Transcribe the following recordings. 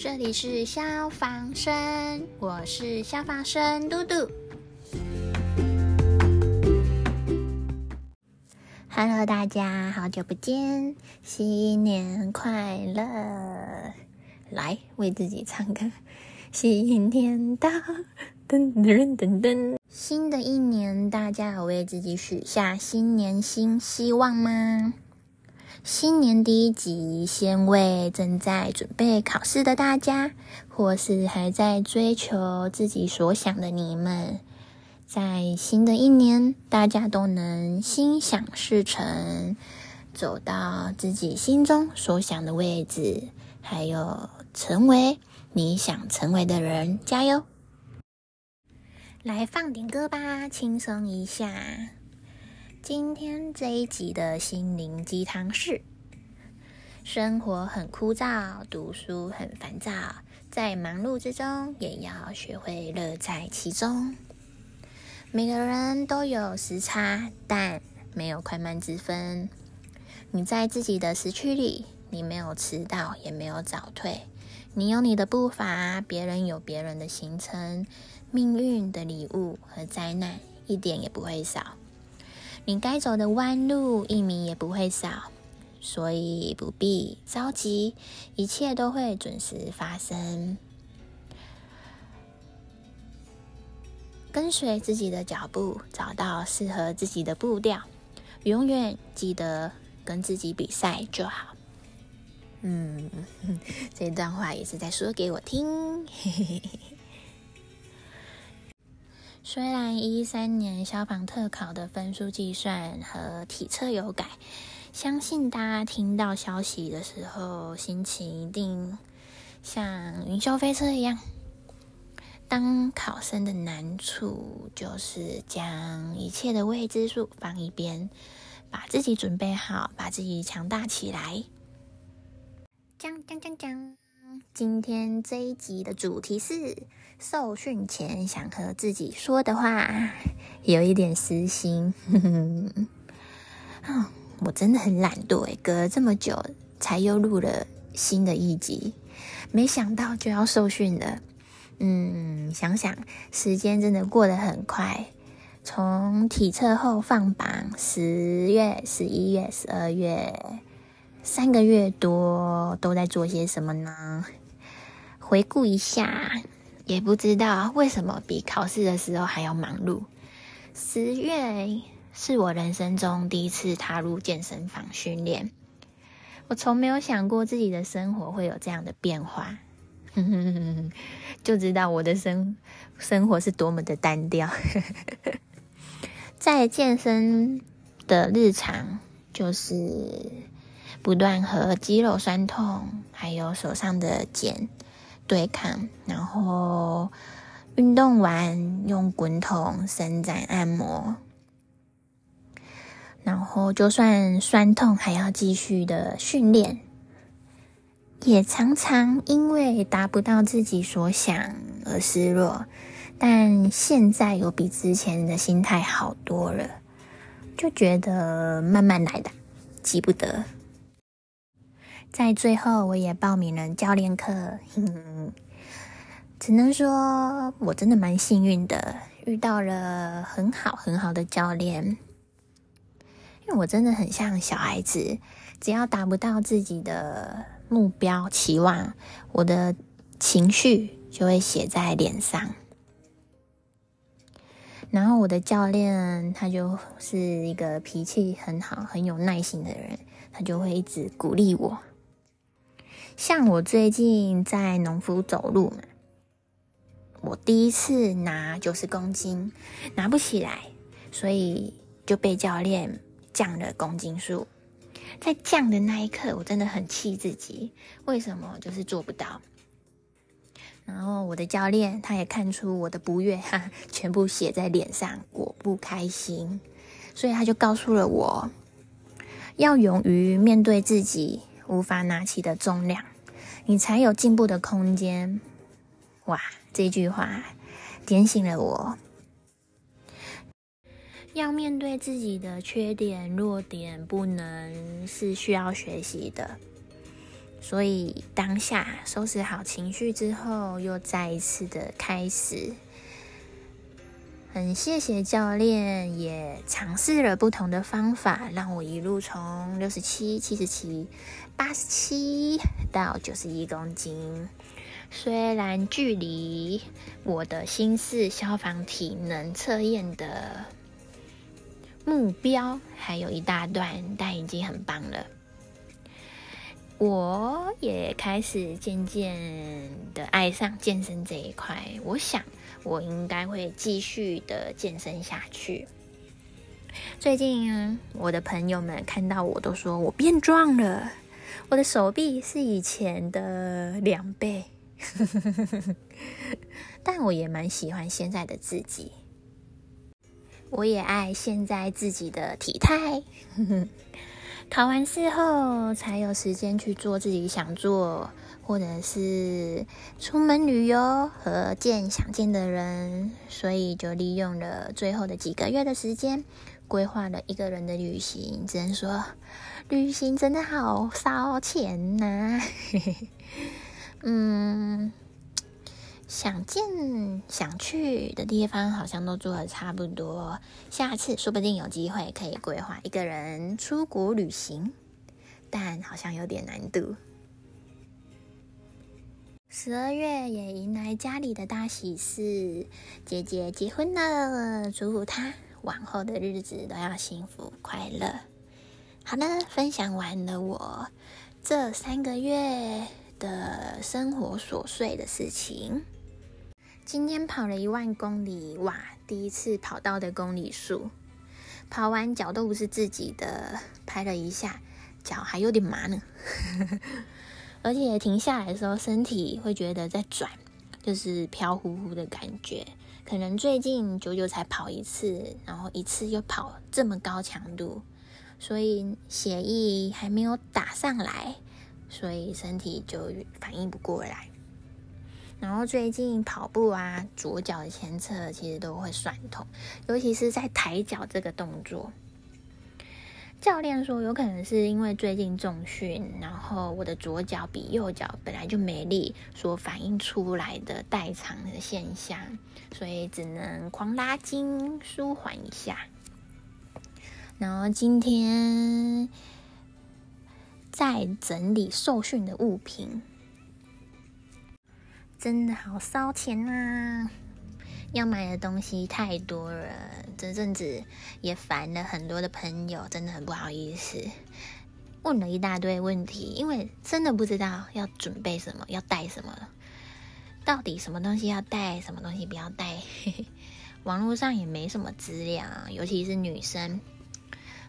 这里是消防声，我是消防声嘟嘟。Hello，大家好久不见，新年快乐！来为自己唱歌，新年到，噔噔噔噔。新的一年，大家有为自己许下新年新希望吗？新年第一集，先为正在准备考试的大家，或是还在追求自己所想的你们，在新的一年，大家都能心想事成，走到自己心中所想的位置，还有成为你想成为的人，加油！来放点歌吧，轻松一下。今天这一集的心灵鸡汤是：生活很枯燥，读书很烦躁，在忙碌之中也要学会乐在其中。每个人都有时差，但没有快慢之分。你在自己的时区里，你没有迟到，也没有早退。你有你的步伐，别人有别人的行程。命运的礼物和灾难一点也不会少。你该走的弯路一米也不会少，所以不必着急，一切都会准时发生。跟随自己的脚步，找到适合自己的步调，永远记得跟自己比赛就好。嗯，这段话也是在说给我听。虽然一三年消防特考的分数计算和体测有改，相信大家听到消息的时候，心情一定像云霄飞车一样。当考生的难处就是将一切的未知数放一边，把自己准备好，把自己强大起来。讲讲讲讲，今天这一集的主题是。受训前想和自己说的话，有一点私心。啊，我真的很懒惰诶，隔了这么久才又录了新的一集，没想到就要受训了。嗯，想想时间真的过得很快，从体测后放榜，十月、十一月、十二月，三个月多都在做些什么呢？回顾一下。也不知道为什么比考试的时候还要忙碌。十月是我人生中第一次踏入健身房训练，我从没有想过自己的生活会有这样的变化，就知道我的生生活是多么的单调。在健身的日常，就是不断和肌肉酸痛，还有手上的茧。对抗，然后运动完用滚筒伸展按摩，然后就算酸痛还要继续的训练，也常常因为达不到自己所想而失落。但现在有比之前的心态好多了，就觉得慢慢来的，急不得。在最后，我也报名了教练课。只能说，我真的蛮幸运的，遇到了很好很好的教练。因为我真的很像小孩子，只要达不到自己的目标期望，我的情绪就会写在脸上。然后我的教练他就是一个脾气很好、很有耐心的人，他就会一直鼓励我。像我最近在农夫走路嘛，我第一次拿九十公斤拿不起来，所以就被教练降了公斤数。在降的那一刻，我真的很气自己，为什么就是做不到？然后我的教练他也看出我的不悦，哈，全部写在脸上，我不开心，所以他就告诉了我，要勇于面对自己。无法拿起的重量，你才有进步的空间。哇，这句话点醒了我，要面对自己的缺点、弱点，不能是需要学习的。所以当下收拾好情绪之后，又再一次的开始。很谢谢教练，也尝试了不同的方法，让我一路从六十七、七十七、八十七到九十一公斤。虽然距离我的新式消防体能测验的目标还有一大段，但已经很棒了。我也开始渐渐的爱上健身这一块，我想我应该会继续的健身下去。最近，我的朋友们看到我都说我变壮了，我的手臂是以前的两倍，但我也蛮喜欢现在的自己，我也爱现在自己的体态。考完试后，才有时间去做自己想做，或者是出门旅游和见想见的人，所以就利用了最后的几个月的时间，规划了一个人的旅行。只能说，旅行真的好烧钱呐！嗯。想见、想去的地方好像都做的差不多，下次说不定有机会可以规划一个人出国旅行，但好像有点难度。十二月也迎来家里的大喜事，姐姐结婚了，祝福她往后的日子都要幸福快乐。好了，分享完了我这三个月的生活琐碎的事情。今天跑了一万公里，哇！第一次跑到的公里数，跑完脚都不是自己的，拍了一下，脚还有点麻呢。而且停下来的时候，身体会觉得在转，就是飘乎乎的感觉。可能最近久久才跑一次，然后一次又跑这么高强度，所以血液还没有打上来，所以身体就反应不过来。然后最近跑步啊，左脚的前侧其实都会酸痛，尤其是在抬脚这个动作。教练说，有可能是因为最近重训，然后我的左脚比右脚本来就没力，所反映出来的代偿的现象，所以只能狂拉筋舒缓一下。然后今天在整理受训的物品。真的好烧钱呐！要买的东西太多了，这阵子也烦了很多的朋友，真的很不好意思，问了一大堆问题，因为真的不知道要准备什么，要带什么，到底什么东西要带，什么东西不要带，网络上也没什么资料，尤其是女生。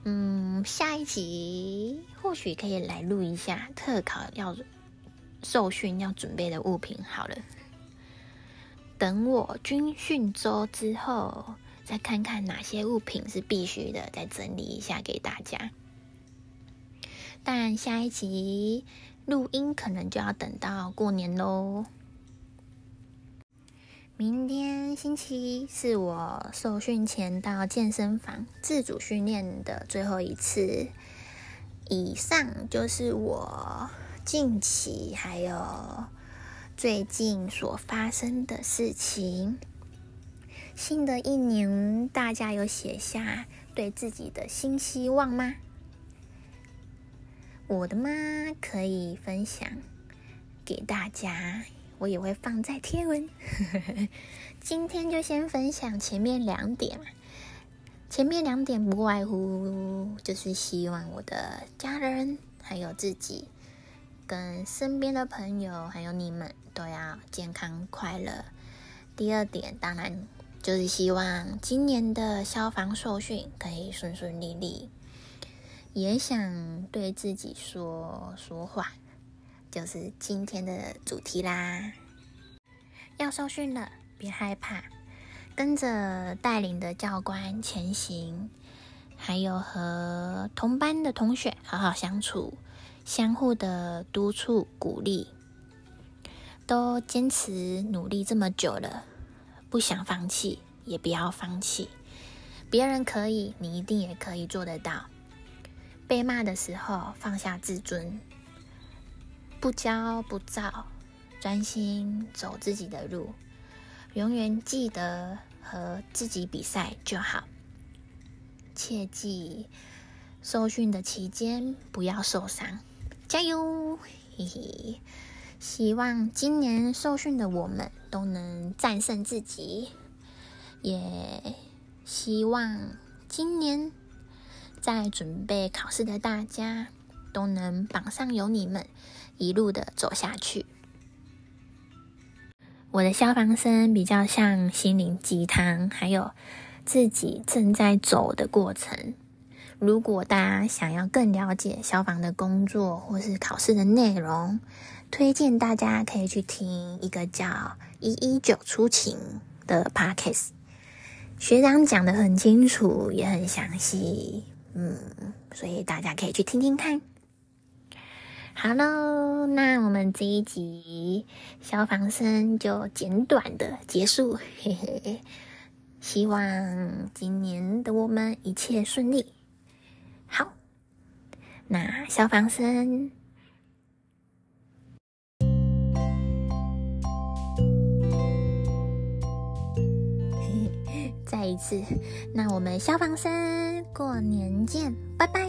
嗯，下一集或许可以来录一下特考要。受训要准备的物品好了，等我军训周之后，再看看哪些物品是必须的，再整理一下给大家。但下一集录音可能就要等到过年喽。明天星期一是我受训前到健身房自主训练的最后一次。以上就是我。近期还有最近所发生的事情。新的一年，大家有写下对自己的新希望吗？我的吗？可以分享给大家，我也会放在贴文。今天就先分享前面两点。前面两点不外乎就是希望我的家人还有自己。跟身边的朋友还有你们都要健康快乐。第二点，当然就是希望今年的消防受训可以顺顺利利。也想对自己说说话，就是今天的主题啦。要受训了，别害怕，跟着带领的教官前行，还有和同班的同学好好相处。相互的督促鼓励，都坚持努力这么久了，不想放弃，也不要放弃。别人可以，你一定也可以做得到。被骂的时候放下自尊，不骄不躁，专心走自己的路，永远记得和自己比赛就好。切记受训的期间不要受伤，加油！嘿嘿，希望今年受训的我们都能战胜自己，也希望今年在准备考试的大家都能榜上有你们，一路的走下去。我的消防声比较像心灵鸡汤，还有自己正在走的过程。如果大家想要更了解消防的工作或是考试的内容，推荐大家可以去听一个叫《一一九出勤》的 podcast，学长讲的很清楚，也很详细，嗯，所以大家可以去听听看。好喽，那我们这一集消防声就简短的结束，嘿嘿，希望今年的我们一切顺利。好，那消防声，再一次，那我们消防生过年见，拜拜。